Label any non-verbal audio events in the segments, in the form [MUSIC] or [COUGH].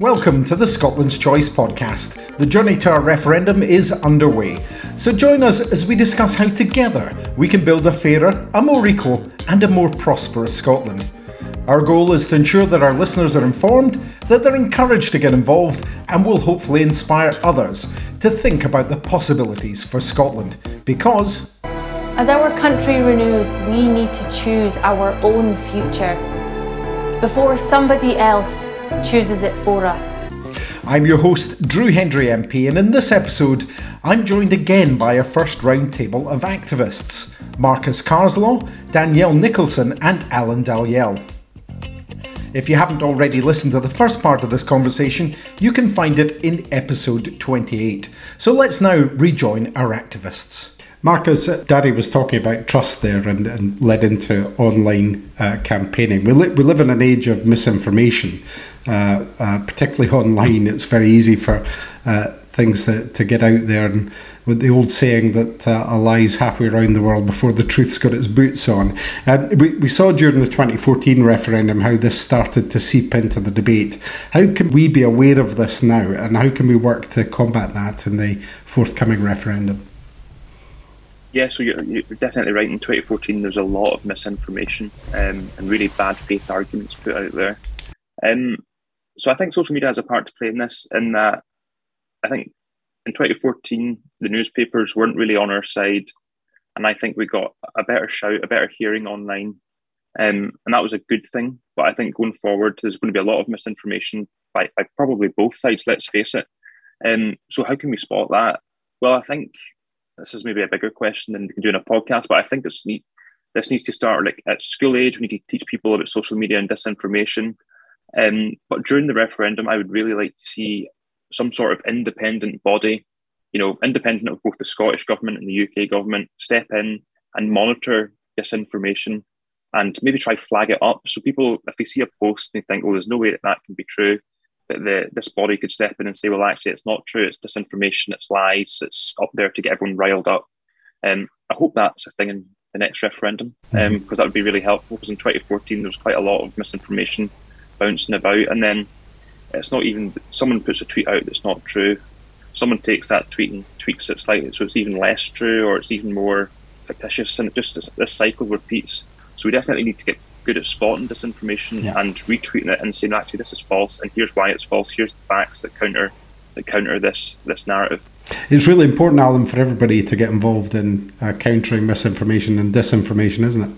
Welcome to the Scotland's Choice podcast. The journey to our referendum is underway. So join us as we discuss how together we can build a fairer, a more equal, and a more prosperous Scotland. Our goal is to ensure that our listeners are informed, that they're encouraged to get involved, and will hopefully inspire others to think about the possibilities for Scotland. Because as our country renews, we need to choose our own future before somebody else chooses it for us. I'm your host, Drew Hendry MP, and in this episode, I'm joined again by a first round table of activists Marcus Carslaw, Danielle Nicholson, and Alan Dalyell. If you haven't already listened to the first part of this conversation, you can find it in episode 28. So let's now rejoin our activists. Marcus, Danny was talking about trust there and, and led into online uh, campaigning. We, li- we live in an age of misinformation, uh, uh, particularly online. It's very easy for uh, things to, to get out there. And with the old saying that uh, a lie's halfway around the world before the truth's got its boots on. We, we saw during the 2014 referendum how this started to seep into the debate. How can we be aware of this now and how can we work to combat that in the forthcoming referendum? Yeah, so you're, you're, definitely right. In 2014, there's a lot of misinformation um, and really bad faith arguments put out there. Um, so I think social media has a part to play in this, in that I think in 2014, the newspapers weren't really on our side. And I think we got a better shout, a better hearing online. Um, and that was a good thing. But I think going forward, there's going to be a lot of misinformation by, by probably both sides, let's face it. Um, so, how can we spot that? Well, I think this is maybe a bigger question than we can do in a podcast, but I think this need, this needs to start like at school age. We need to teach people about social media and disinformation. Um, but during the referendum, I would really like to see some sort of independent body, you know, independent of both the Scottish government and the UK government, step in and monitor disinformation and maybe try flag it up. So people, if they see a post, they think, "Oh, there's no way that that can be true," that the this body could step in and say, "Well, actually, it's not true. It's disinformation. It's lies. It's up there to get everyone riled up." Um, I hope that's a thing in the next referendum because um, mm-hmm. that would be really helpful. Because in 2014 there was quite a lot of misinformation bouncing about, and then it's not even someone puts a tweet out that's not true. Someone takes that tweet and tweaks it slightly so it's even less true or it's even more fictitious, and it just this cycle repeats. So we definitely need to get good at spotting disinformation yeah. and retweeting it and saying actually this is false and here's why it's false. Here's the facts that counter that counter this this narrative. It's really important, Alan, for everybody to get involved in uh, countering misinformation and disinformation, isn't it?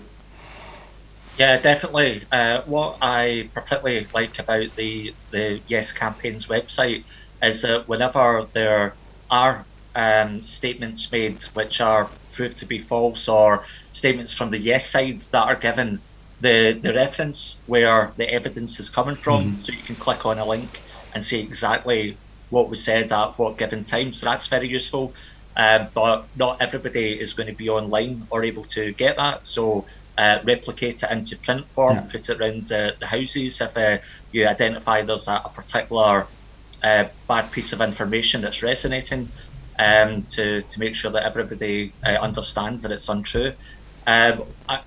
Yeah, definitely. Uh, what I particularly like about the the Yes Campaign's website is that whenever there are um, statements made which are proved to be false or statements from the Yes side that are given, the the reference where the evidence is coming from, mm-hmm. so you can click on a link and see exactly what was said at what given time. So that's very useful. Um, but not everybody is going to be online or able to get that. So uh, replicate it into print form, yeah. put it around the, the houses. If uh, you identify there's a, a particular uh, bad piece of information that's resonating, um, to, to make sure that everybody uh, understands that it's untrue. Um, I,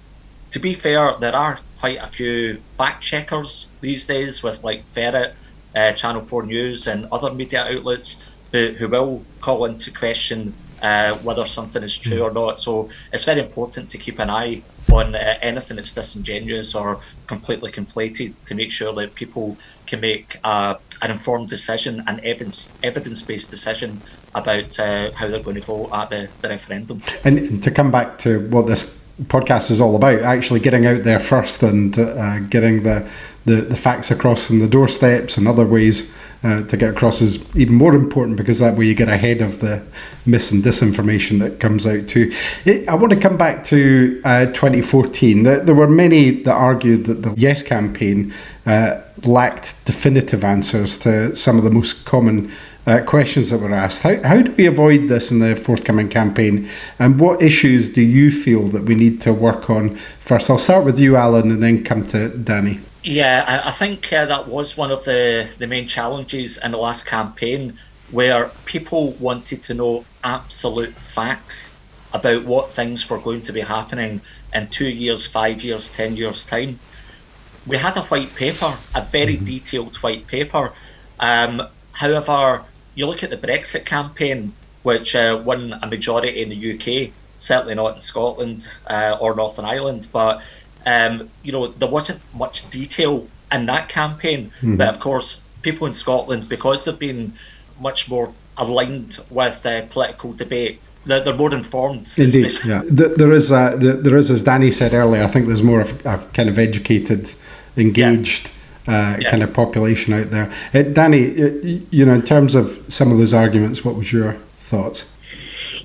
to be fair, there are quite a few fact checkers these days with like Ferret, uh, Channel 4 News, and other media outlets who, who will call into question uh, whether something is true or not. So it's very important to keep an eye on uh, anything that's disingenuous or completely conflated to make sure that people can make uh, an informed decision, an evidence evidence based decision about uh, how they're going to vote at the, the referendum. And to come back to what this podcast is all about, actually getting out there first and uh, getting the, the, the facts across on the doorsteps and other ways uh, to get across is even more important because that way you get ahead of the mis and disinformation that comes out too. I want to come back to uh, 2014. There were many that argued that the Yes campaign uh, lacked definitive answers to some of the most common uh, questions that were asked. How, how do we avoid this in the forthcoming campaign? And what issues do you feel that we need to work on first? I'll start with you, Alan, and then come to Danny. Yeah, I, I think uh, that was one of the, the main challenges in the last campaign where people wanted to know absolute facts about what things were going to be happening in two years, five years, ten years' time. We had a white paper, a very mm-hmm. detailed white paper, Um, however, you look at the Brexit campaign, which uh, won a majority in the UK, certainly not in Scotland uh, or Northern Ireland, but um, you know there wasn't much detail in that campaign. Mm-hmm. But of course, people in Scotland, because they've been much more aligned with the political debate, they're, they're more informed. Indeed, yeah. There is, a, there is, as Danny said earlier, I think there's more of a kind of educated, engaged. Yeah. Uh, yeah. kind of population out there. Uh, Danny, uh, you know, in terms of some of those arguments, what was your thoughts?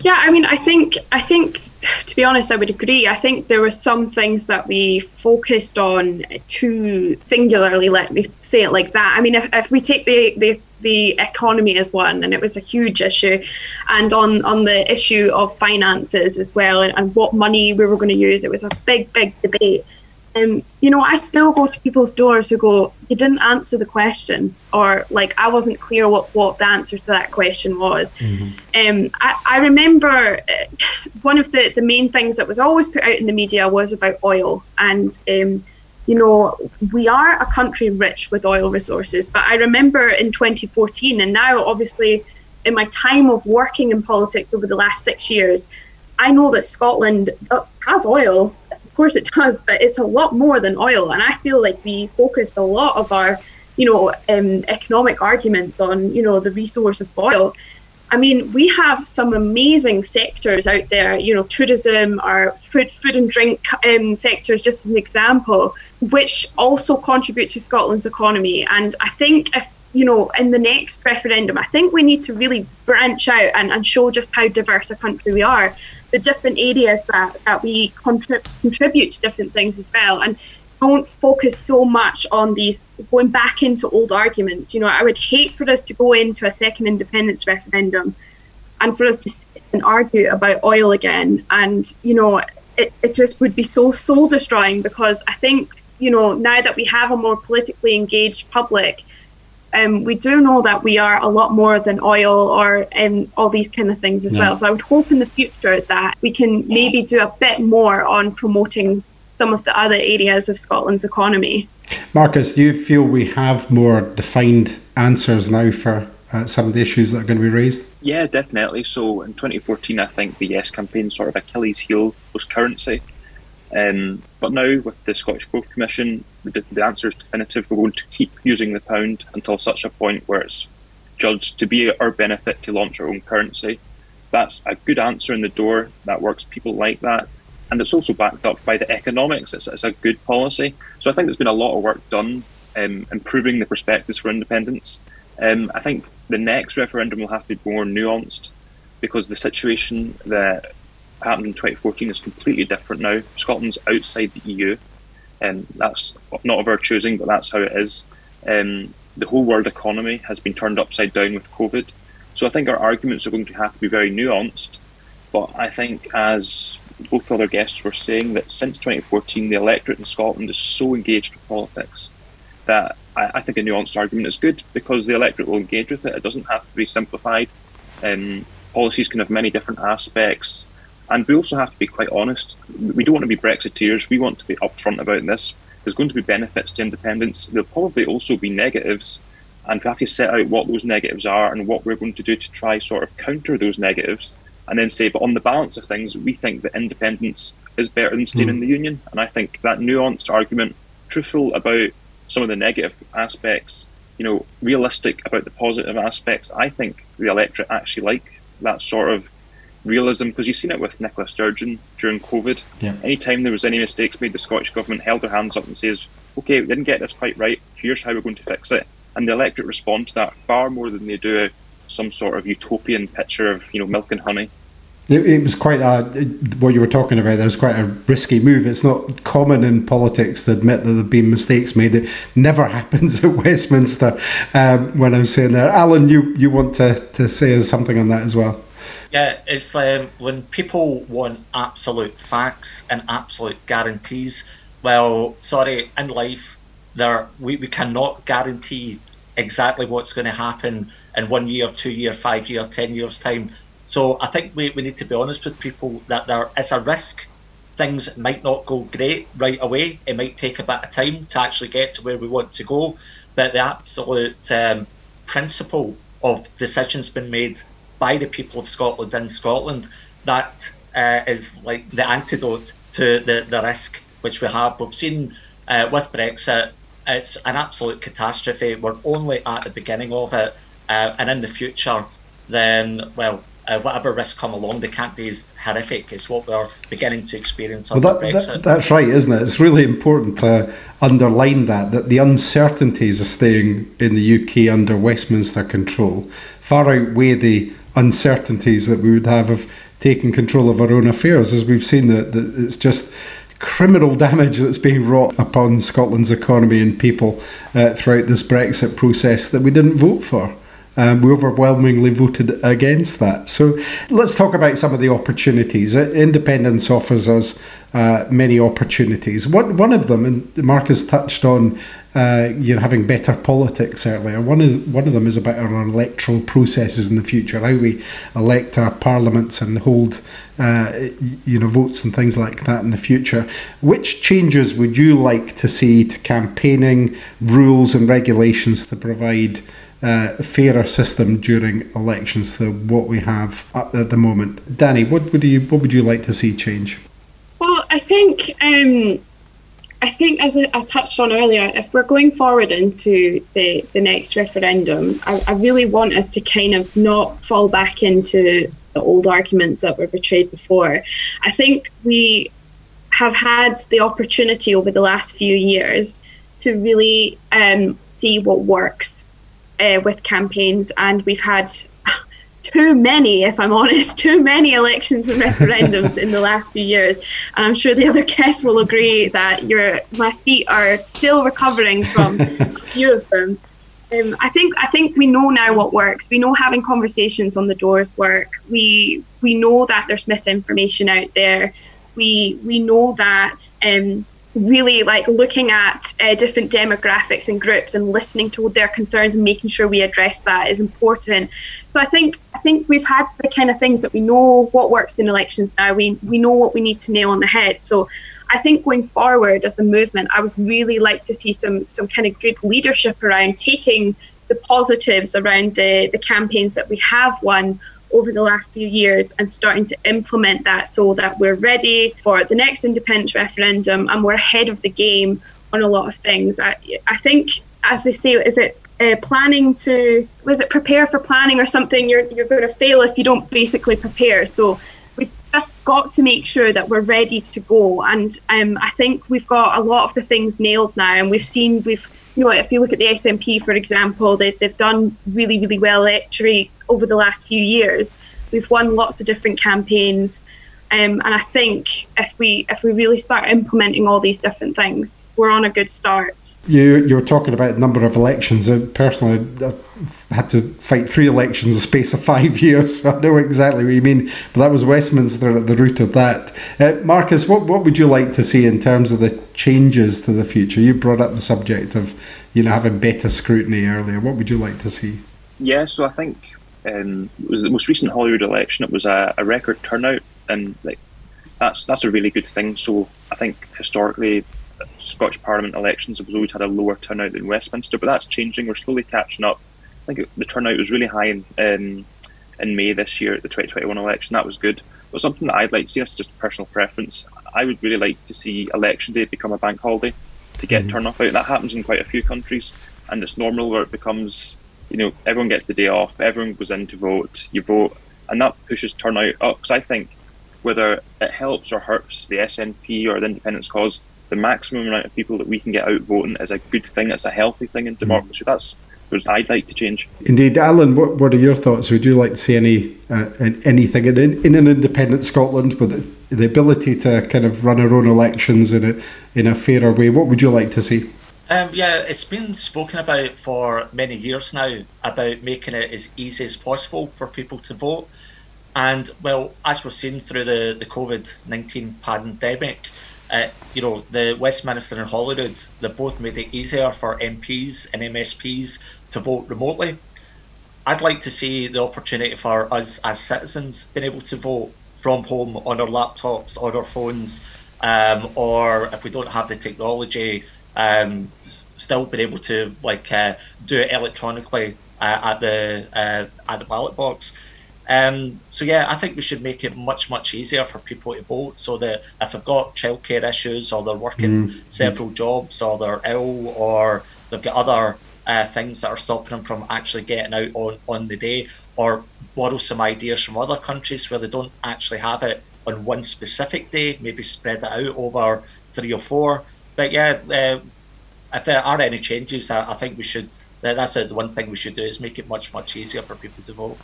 Yeah, I mean, I think I think to be honest, I would agree. I think there were some things that we focused on too singularly. Let me say it like that. I mean, if, if we take the, the the economy as one, and it was a huge issue, and on on the issue of finances as well, and, and what money we were going to use, it was a big, big debate. Um, you know, I still go to people's doors who go, "You didn't answer the question," or like, "I wasn't clear what what the answer to that question was." Mm-hmm. Um, I, I remember uh, one of the the main things that was always put out in the media was about oil, and um, you know, we are a country rich with oil resources. But I remember in 2014, and now obviously in my time of working in politics over the last six years, I know that Scotland uh, has oil course it does, but it's a lot more than oil. And I feel like we focused a lot of our, you know, um, economic arguments on, you know, the resource of oil. I mean, we have some amazing sectors out there. You know, tourism, our food, food and drink um, sectors, just as an example, which also contribute to Scotland's economy. And I think if you know, in the next referendum, I think we need to really branch out and, and show just how diverse a country we are the different areas that, that we contrib- contribute to different things as well. And don't focus so much on these going back into old arguments. You know, I would hate for us to go into a second independence referendum and for us to sit and argue about oil again. And, you know, it, it just would be so soul destroying because I think, you know, now that we have a more politically engaged public, um, we do know that we are a lot more than oil or um, all these kind of things as yeah. well. So I would hope in the future that we can maybe do a bit more on promoting some of the other areas of Scotland's economy. Marcus, do you feel we have more defined answers now for uh, some of the issues that are going to be raised? Yeah, definitely. So in 2014, I think the Yes campaign sort of Achilles heel was currency. Um, but now, with the Scottish Growth Commission, the, the answer is definitive. We're going to keep using the pound until such a point where it's judged to be our benefit to launch our own currency. That's a good answer in the door. That works. People like that. And it's also backed up by the economics. It's, it's a good policy. So I think there's been a lot of work done um, improving the perspectives for independence. Um, I think the next referendum will have to be more nuanced because the situation that happened in 2014 is completely different now. Scotland's outside the EU, and that's not of our choosing, but that's how it is. Um, the whole world economy has been turned upside down with COVID. So I think our arguments are going to have to be very nuanced. But I think, as both other guests were saying, that since 2014, the electorate in Scotland is so engaged with politics that I, I think a nuanced argument is good because the electorate will engage with it. It doesn't have to be simplified. Um, policies can have many different aspects. And we also have to be quite honest. We don't want to be Brexiteers. We want to be upfront about this. There's going to be benefits to independence. There'll probably also be negatives. And we have to set out what those negatives are and what we're going to do to try sort of counter those negatives. And then say, but on the balance of things, we think that independence is better than staying mm. in the union. And I think that nuanced argument, truthful about some of the negative aspects, you know, realistic about the positive aspects, I think the electorate actually like that sort of realism because you've seen it with Nicola Sturgeon during COVID. Yeah. Anytime there was any mistakes made, the Scottish government held their hands up and says, "Okay, we didn't get this quite right. Here's how we're going to fix it." And the electorate respond to that far more than they do some sort of utopian picture of you know milk and honey. It, it was quite a what you were talking about. That was quite a risky move. It's not common in politics to admit that there've been mistakes made. It never [LAUGHS] happens at Westminster. Um, when I'm saying that, Alan, you you want to to say something on that as well? Yeah, it's um, when people want absolute facts and absolute guarantees. Well, sorry, in life, there we, we cannot guarantee exactly what's going to happen in one year, two year, five year, ten years time. So I think we, we need to be honest with people that there is a risk. Things might not go great right away. It might take a bit of time to actually get to where we want to go. But the absolute um, principle of decisions being made by the people of Scotland in Scotland, that uh, is like the antidote to the, the risk which we have. We've seen uh, with Brexit, it's an absolute catastrophe. We're only at the beginning of it, uh, and in the future, then well, uh, whatever risks come along, they can't be as horrific as what we're beginning to experience well, that, that, that's right, isn't it? It's really important to underline that that the uncertainties of staying in the UK under Westminster control far outweigh the uncertainties that we would have of taking control of our own affairs, as we've seen that, that it's just criminal [LAUGHS] damage that's being wrought upon Scotland's economy and people uh, throughout this Brexit process that we didn't vote for. Um, we overwhelmingly voted against that. So let's talk about some of the opportunities. Uh, independence offers us uh, many opportunities. One, one of them, and Marcus touched on, uh, you know, having better politics earlier. One of one of them is about our electoral processes in the future, how we elect our parliaments and hold, uh, you know, votes and things like that in the future. Which changes would you like to see to campaigning rules and regulations to provide? Uh, fairer system during elections than what we have at the moment. Danny, what would you what would you like to see change? Well, I think um, I think as I, touched on earlier, if we're going forward into the, the next referendum, I, I really want us to kind of not fall back into the old arguments that were portrayed before. I think we have had the opportunity over the last few years to really um, see what works uh, with campaigns, and we've had [LAUGHS] too many, if I'm honest, [LAUGHS] too many elections and referendums in the last few years. And I'm sure the other [LAUGHS] guests will agree that your my feet are still recovering from a few of them. Um, I think I think we know now what works. We know having conversations on the doors work. We we know that there's misinformation out there. We we know that um, really like looking at uh, different demographics and groups and listening to their concerns and making sure we address that is important. So I think I think we've had the kind of things that we know what works in elections now. We we know what we need to nail on the head. So I think going forward as a movement, I would really like to see some some kind of good leadership around taking the positives around the the campaigns that we have won over the last few years and starting to implement that so that we're ready for the next independence referendum and we're ahead of the game on a lot of things. I, I think, as they say, is it uh, planning to was it prepare for planning or something? You're you're going to fail if you don't basically prepare. So we've just got to make sure that we're ready to go. And um, I think we've got a lot of the things nailed now, and we've seen we've you know if you look at the SNP for example, they, they've done really really well actually over the last few years. We've won lots of different campaigns, um, and I think if we if we really start implementing all these different things, we're on a good start. You you were talking about a number of elections. personally, I had to fight three elections in the space of five [LAUGHS] years. So I know exactly what you mean. But that was Westminster at the root of that. Uh, Marcus, what what would you like to see in terms of the changes to the future? You brought up the subject of you know having better scrutiny earlier. What would you like to see? Yeah, so I think um, it was the most recent Holyrood election. It was a, a, record turnout, and like that's that's a really good thing. So I think historically, Scottish Parliament elections have always had a lower turnout than Westminster, but that's changing. We're slowly catching up. I think the turnout was really high in um, in May this year at the 2021 election. That was good. But something that I'd like to see, that's just personal preference. I would really like to see election day become a bank holiday to get mm-hmm. turn off out. That happens in quite a few countries, and it's normal where it becomes you know, everyone gets the day off, everyone goes in to vote, you vote, and that pushes turnout up. Because I think whether it helps or hurts the SNP or the independence cause, the maximum amount of people that we can get out voting is a good thing. It's a healthy thing in mm. democracy. That's what I'd like to change. Indeed, Alan. What, what are your thoughts? Would you like to see any uh, anything in, in an independent Scotland with the ability to kind of run our own elections in a in a fairer way? What would you like to see? Um, yeah, it's been spoken about for many years now about making it as easy as possible for people to vote. And well, as we've seen through the, the COVID 19 pandemic, uh, you know, the Westminster and Holyrood, they both made it easier for MPs and MSPs to vote remotely. I'd like to see the opportunity for us as citizens being able to vote from home on our laptops on our phones, um, or if we don't have the technology, um, still been able to like uh, do it electronically uh, at the uh, at the ballot box. Um, so yeah, I think we should make it much much easier for people to vote, so that if they've got childcare issues or they're working mm. several jobs or they're ill or they've got other uh, things that are stopping them from actually getting out on, on the day, or borrow some ideas from other countries where they don't actually have it on one specific day, maybe spread it out over three or four. But yeah, uh, if there are any changes, I, I think we should. That's the one thing we should do is make it much much easier for people to vote.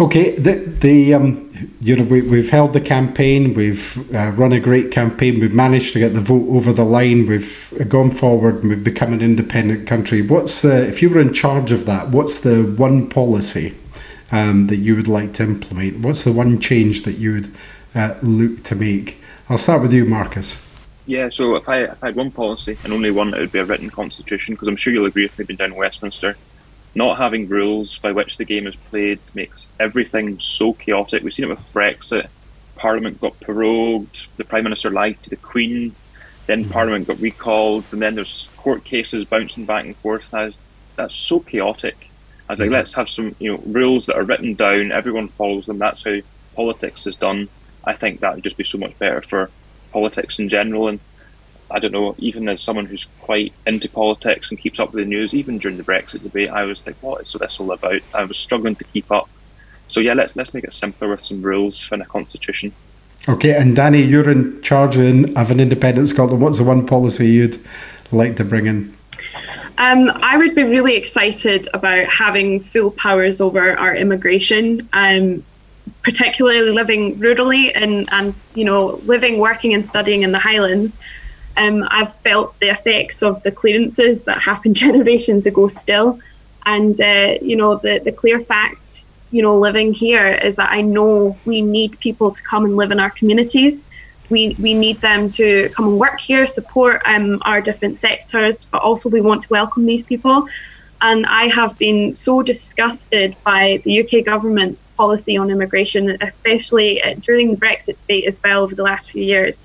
Okay, the the um, you know we we've held the campaign, we've uh, run a great campaign, we've managed to get the vote over the line, we've gone forward, and we've become an independent country. What's the if you were in charge of that? What's the one policy um, that you would like to implement? What's the one change that you would uh, look to make? I'll start with you, Marcus. Yeah, so if I, if I had one policy and only one, it would be a written constitution, because I'm sure you'll agree with me being down in Westminster not having rules by which the game is played makes everything so chaotic. We've seen it with Brexit. Parliament got prorogued, the Prime Minister lied to the Queen, then mm-hmm. Parliament got recalled, and then there's court cases bouncing back and forth. Now, that's so chaotic. I was like, mm-hmm. let's have some you know rules that are written down, everyone follows them. That's how politics is done. I think that would just be so much better for politics in general. And I don't know, even as someone who's quite into politics and keeps up with the news, even during the Brexit debate, I was like, what is this all about? I was struggling to keep up. So yeah, let's let's make it simpler with some rules and a constitution. Okay, and Danny, you're in charge of an independent Scotland. What's the one policy you'd like to bring in? Um, I would be really excited about having full powers over our immigration. Um, particularly living rurally and, and you know living, working, and studying in the Highlands. Um, I've felt the effects of the clearances that happened [LAUGHS] generations ago still. And, uh, you know, the, the clear fact, you know, living here is that I know we need people to come and live in our communities. We, we need them to come and work here, support um, our different sectors, but also we want to welcome these people. And I have been so disgusted by the UK government's policy on immigration, especially uh, during the Brexit debate as well over the last few years.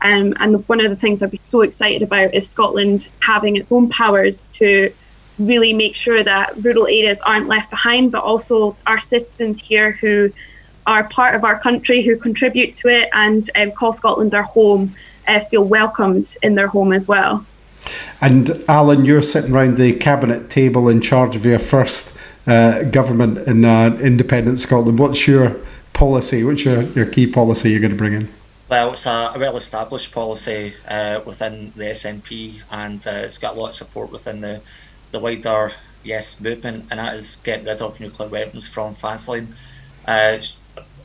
Um, and one of the things I'd be so excited about is Scotland having its own powers to really make sure that rural areas aren't left behind, but also our citizens here who are part of our country, who contribute to it and um, call Scotland their home, uh, feel welcomed in their home as well. And Alan, you're sitting around the cabinet table in charge of your first uh, government in uh, independent Scotland. What's your policy? What's your, your key policy you're going to bring in? Well, it's a, a well-established policy uh, within the SNP, and uh, it's got a lot of support within the the wider Yes movement, and that is get rid of nuclear weapons from Faslane. Uh,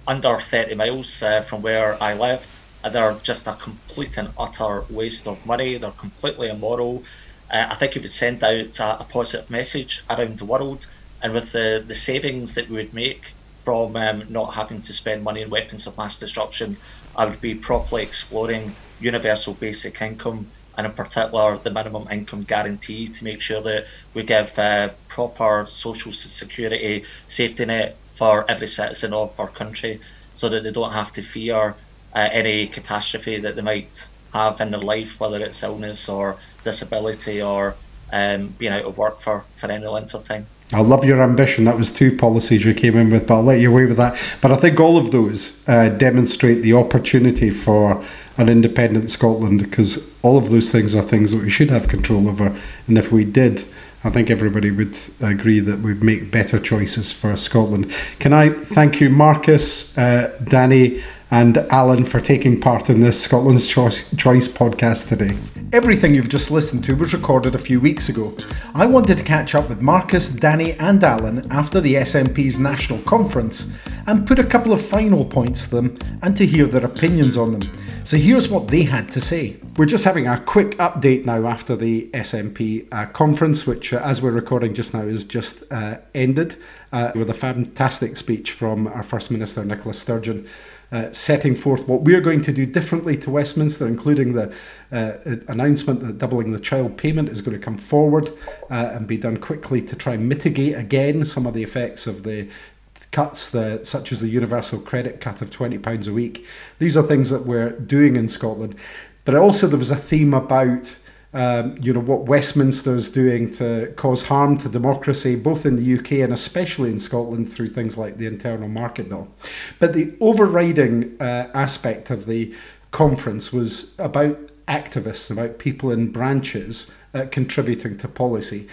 under 30 miles uh, from where I live, they're just a complete and utter waste of money. They're completely immoral. Uh, I think it would send out a, a, positive message around the world, and with the, the savings that we would make from um, not having to spend money on weapons of mass destruction, I would be properly exploring universal basic income and in particular the minimum income guarantee to make sure that we give uh, proper social security safety net for every citizen of our country so that they don't have to fear uh, any catastrophe that they might have in their life, whether it's illness or disability or um, being out of work for, for any length of time. I love your ambition. That was two policies you came in with, but I'll let you away with that. But I think all of those uh, demonstrate the opportunity for an independent Scotland because all of those things are things that we should have control over. And if we did, I think everybody would agree that we'd make better choices for Scotland. Can I thank you, Marcus, uh, Danny, and Alan for taking part in this Scotland's Choice, Choice podcast today. Everything you've just listened to was recorded a few weeks ago. I wanted to catch up with Marcus, Danny, and Alan after the SNP's national conference and put a couple of final points to them and to hear their opinions on them. So here's what they had to say. We're just having a quick update now after the SNP uh, conference, which, uh, as we're recording just now, is just uh, ended uh, with a fantastic speech from our First Minister, Nicola Sturgeon uh, setting forth what we're going to do differently to Westminster, including the uh, announcement that doubling the child payment is going to come forward uh, and be done quickly to try and mitigate again some of the effects of the cuts, such as the universal credit cut of £20 a week. These are things that we're doing in Scotland. But also, there was a theme about um, you know what Westminster is doing to cause harm to democracy, both in the UK and especially in Scotland through things like the Internal Market Bill. But the overriding uh, aspect of the conference was about activists, about people in branches uh, contributing to policy.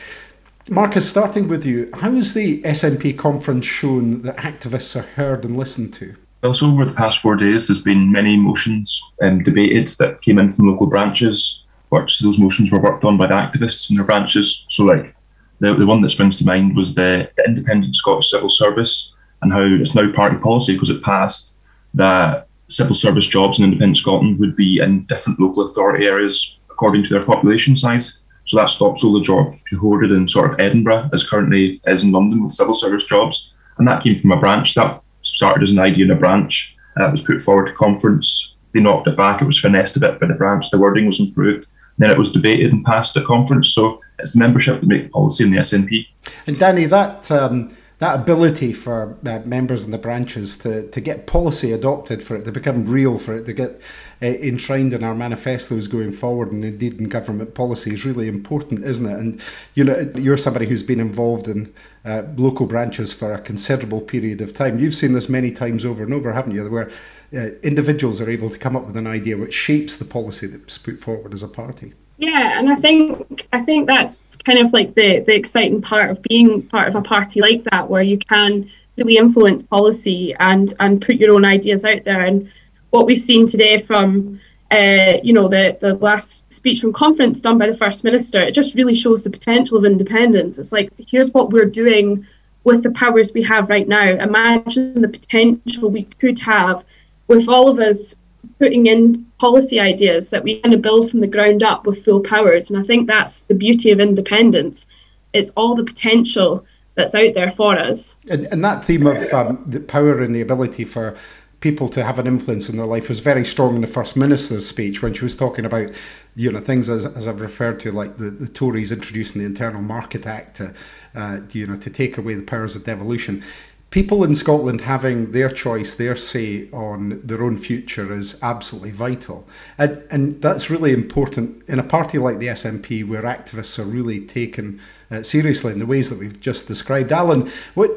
Marcus, starting with you, how has the SNP conference shown that activists are heard and listened to? Well, so over the past four days, there's been many motions um, debated that came in from local branches. Those motions were worked on by the activists in their branches. So, like the, the one that springs to mind was the, the Independent Scottish Civil Service and how it's now party policy because it passed that civil service jobs in independent Scotland would be in different local authority areas according to their population size. So that stops all the jobs hoarded in sort of Edinburgh, as currently is in London with civil service jobs. And that came from a branch that started as an idea in a branch. Uh, was put forward to conference. They knocked it back. It was finessed a bit by the branch. The wording was improved. Then it was debated and passed at conference. So it's the membership that make policy in the SNP. And Danny, that um, that ability for uh, members in the branches to, to get policy adopted, for it to become real, for it to get uh, enshrined in our manifestos going forward, and indeed in government policy, is really important, isn't it? And you know, you're somebody who's been involved in uh, local branches for a considerable period of time. You've seen this many times over and over, haven't you? Where uh, individuals are able to come up with an idea which shapes the policy that's put forward as a party. Yeah, and I think I think that's kind of like the the exciting part of being part of a party like that, where you can really influence policy and and put your own ideas out there. And what we've seen today from uh, you know the the last speech from conference done by the first minister, it just really shows the potential of independence. It's like here's what we're doing with the powers we have right now. Imagine the potential we could have with all of us putting in policy ideas that we kind of build from the ground up with full powers. And I think that's the beauty of independence. It's all the potential that's out there for us. And, and that theme of um, the power and the ability for people to have an influence in their life was very strong in the First Minister's speech when she was talking about, you know, things as, as I've referred to, like the, the Tories introducing the Internal Market Act to, uh, you know, to take away the powers of devolution people in Scotland having their choice, their say on their own future is absolutely vital. And, and that's really important in a party like the SNP where activists are really taken uh, seriously in the ways that we've just described. Alan, what,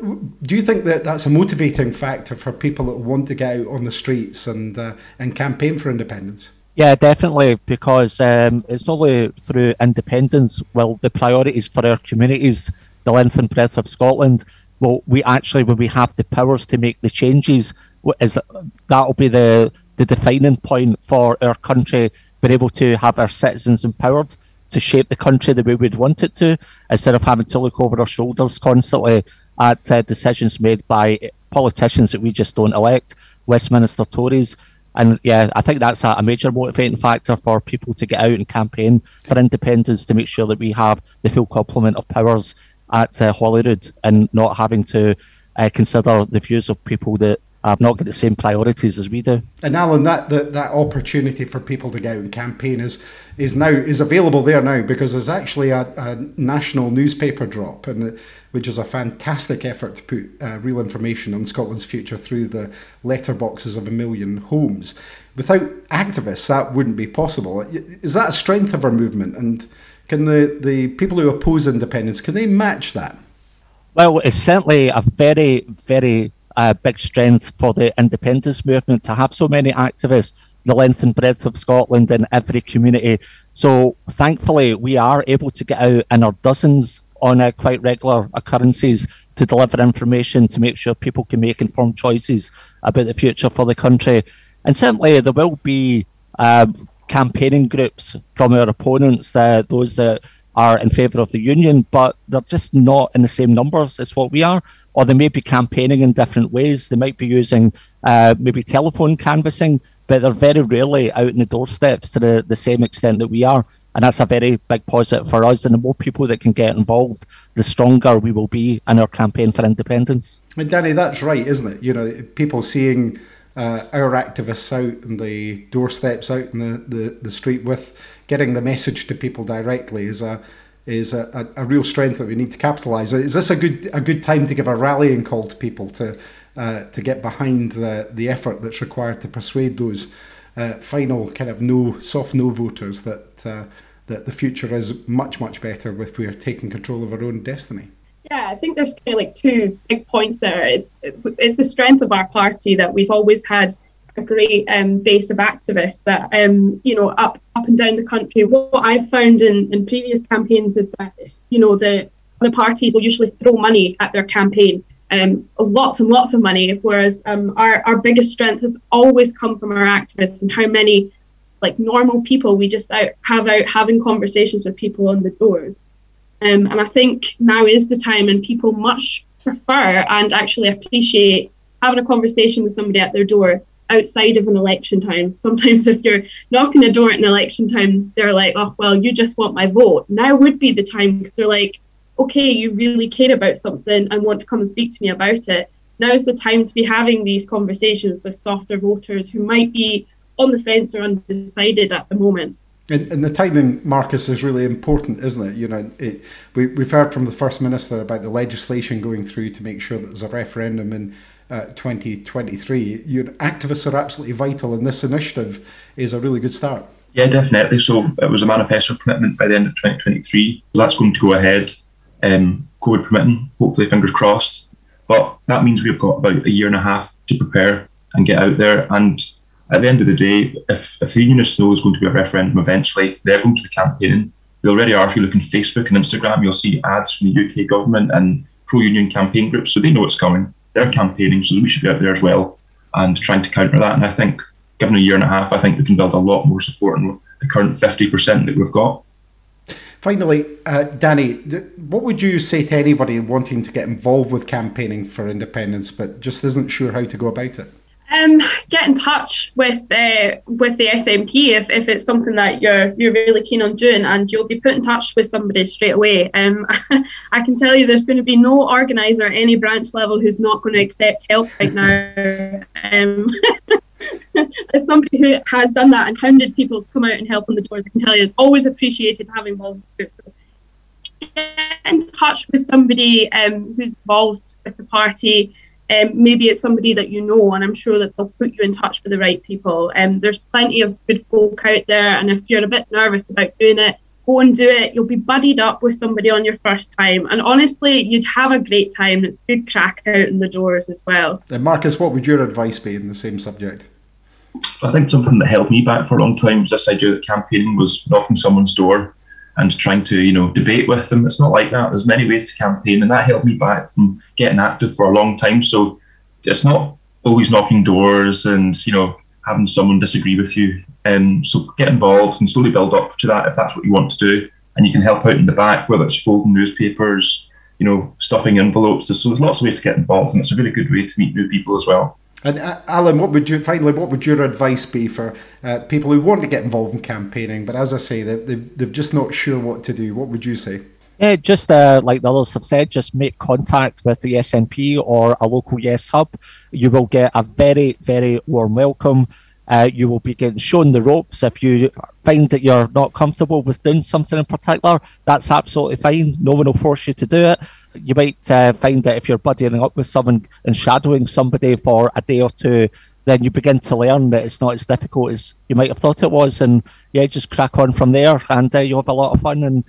do you think that that's a motivating factor for people that want to get out on the streets and, uh, and campaign for independence? Yeah, definitely, because um, it's only through independence, well, the priorities for our communities, the length and breadth of Scotland, well, we actually, when we have the powers to make the changes, is that'll be the the defining point for our country, being able to have our citizens empowered to shape the country the way we'd want it to, instead of having to look over our shoulders constantly at uh, decisions made by politicians that we just don't elect, Westminster Tories. And yeah, I think that's a, major motivating factor for people to get out and campaign for independence to make sure that we have the full complement of powers at uh, Holyrood and not having to uh, consider the views of people that have not got the same priorities as we do. And Alan, that, that that opportunity for people to go out and campaign is is now is available there now because there's actually a, a national newspaper drop, and which is a fantastic effort to put uh, real information on Scotland's future through the letterboxes of a million homes. Without activists, that wouldn't be possible. Is that a strength of our movement and? Can the, the people who oppose independence can they match that? Well, it's certainly a very very uh, big strength for the independence movement to have so many activists, the length and breadth of Scotland in every community. So thankfully, we are able to get out in our dozens on quite regular occurrences to deliver information to make sure people can make informed choices about the future for the country. And certainly, there will be uh, campaigning groups from our opponents, uh, those that are in favour of the union, but they're just not in the same numbers as what we are. Or they may be campaigning in different ways. They might be using uh, maybe telephone canvassing, but they're very rarely out in the doorsteps to the, the same extent that we are. And that's a very big positive for us. And the more people that can get involved, the stronger we will be in our campaign for independence. And Danny, that's right, isn't it? You know, people seeing uh, our activists out in the doorsteps, out in the, the, the street with getting the message to people directly is a is a, a, a real strength that we need to capitalise. Is this a good a good time to give a rallying call to people to uh, to get behind the the effort that's required to persuade those uh, final kind of no soft no voters that uh, that the future is much, much better with we're taking control of our own destiny. Yeah, I think there's kind of like two big points there. It's it's the strength of our party that we've always had a great um, base of activists that um, you know up up and down the country. What, I've found in, in previous campaigns is that you know the the parties will usually throw money at their campaign, um, lots and lots of money. Whereas um, our our biggest strength has always come from our activists and how many like normal people we just out have out having conversations with people on the doors. Um, and I think now is the time, and people much prefer and actually appreciate having a conversation with somebody at their door outside of an election time. [LAUGHS] Sometimes, if you're knocking a door at an election time, they're like, oh, well, you just want my vote. Now would be the time because they're like, okay, you really care about something and want to come and speak to me about it. Now is the time to be having these conversations with softer voters who might be on the fence or undecided at the moment. And, and the timing, Marcus, is really important, isn't it? You know, it, we, we've heard from the First Minister about the legislation going through to make sure that there's a referendum in uh, 2023. Your activists are absolutely vital, and this initiative is a really good start. Yeah, definitely. So it was a manifesto commitment by the end of 2023. So that's going to go ahead, um, COVID permitting, hopefully, fingers crossed. But that means we've got about a year and a half to prepare and get out there. And at the end of the day, if, if the Unionists know there's going to be a referendum eventually, they're going to be campaigning. They already are. If you look on Facebook and Instagram, you'll see ads from the UK government and pro union campaign groups. So they know it's coming. They're campaigning, so we should be out there as well and trying to counter that. And I think, given a year and a half, I think we can build a lot more support than the current 50% that we've got. Finally, uh, Danny, what would you say to anybody wanting to get involved with campaigning for independence but just isn't sure how to go about it? Um, get in touch with uh, with the SNP if, if it's something that you're you're really keen on doing, and you'll be put in touch with somebody straight away. Um, [LAUGHS] I can tell you, there's going to be no organizer at any branch level who's not going to accept help right now. Um, [LAUGHS] as somebody who has done that and hounded people to come out and help on the doors, I can tell you, it's always appreciated having volunteers. Get in touch with somebody um, who's involved with the party um, maybe it's somebody that you know, and I'm sure that they'll put you in touch with the right people. Um, there's plenty of good folk out there, and if you're a bit nervous about doing it, go and do it. You'll be buddied up with somebody on your first time, and honestly, you'd have a great time. It's good crack out in the doors as well. And Marcus, what would your advice be in the same subject? I think something that held me back for a long time was this idea that campaigning was knocking someone's door and trying to, you know, debate with them. It's not like that. There's many ways to campaign, and that held me back from getting active for a long time. So it's not always knocking doors and, you know, having someone disagree with you. And um, so get involved and slowly build up to that if that's what you want to do. And you can help out in the back, whether it's folding newspapers, you know, stuffing envelopes. So there's lots of ways to get involved, and it's a really good way to meet new people as well. And uh, Alan, what would you finally? What would your advice be for uh, people who want to get involved in campaigning, but as I say, they, they've, they've just not sure what to do? What would you say? Yeah, just uh, like the others have said, just make contact with the SNP or a local Yes Hub. You will get a very, very warm welcome. Uh, you will be getting shown the ropes. If you find that you're not comfortable with doing something in particular, that's absolutely fine. No one will force you to do it. You might uh, find that if you're buddying up with someone and shadowing somebody for a day or two, then you begin to learn that it's not as difficult as you might have thought it was. And yeah, just crack on from there, and uh, you'll have a lot of fun and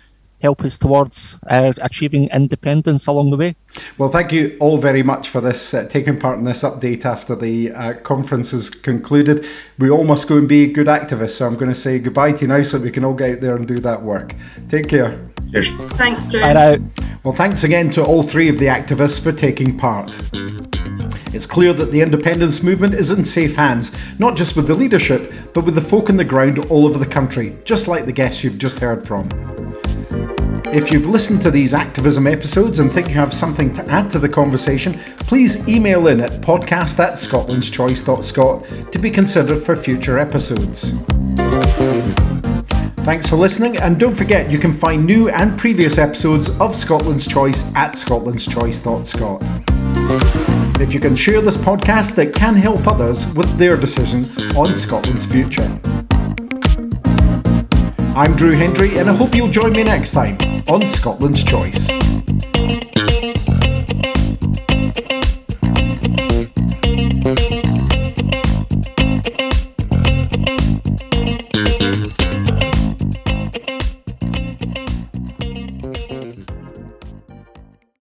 help us towards uh, achieving independence along the way. Well, thank you all very much for this, uh, taking part in this update after the uh, conference has concluded. We all must go and be good activists, so I'm going to say goodbye to you now so we can all get out there and do that work. Take care. Cheers. Thanks, Drew. Bye Well, thanks again to all three of the activists for taking part. It's clear that the independence movement is in safe hands, not just with the leadership, but with the folk on the ground all over the country, just like the guests you've just heard from. If you've listened to these activism episodes and think you have something to add to the conversation, please email in at podcast at scotlandschoice.scot to be considered for future episodes. Thanks for listening, and don't forget you can find new and previous episodes of Scotland's Choice at scotlandschoice.scot. If you can share this podcast, it can help others with their decision on Scotland's future. I'm Drew Hendry, and I hope you'll join me next time on Scotland's Choice.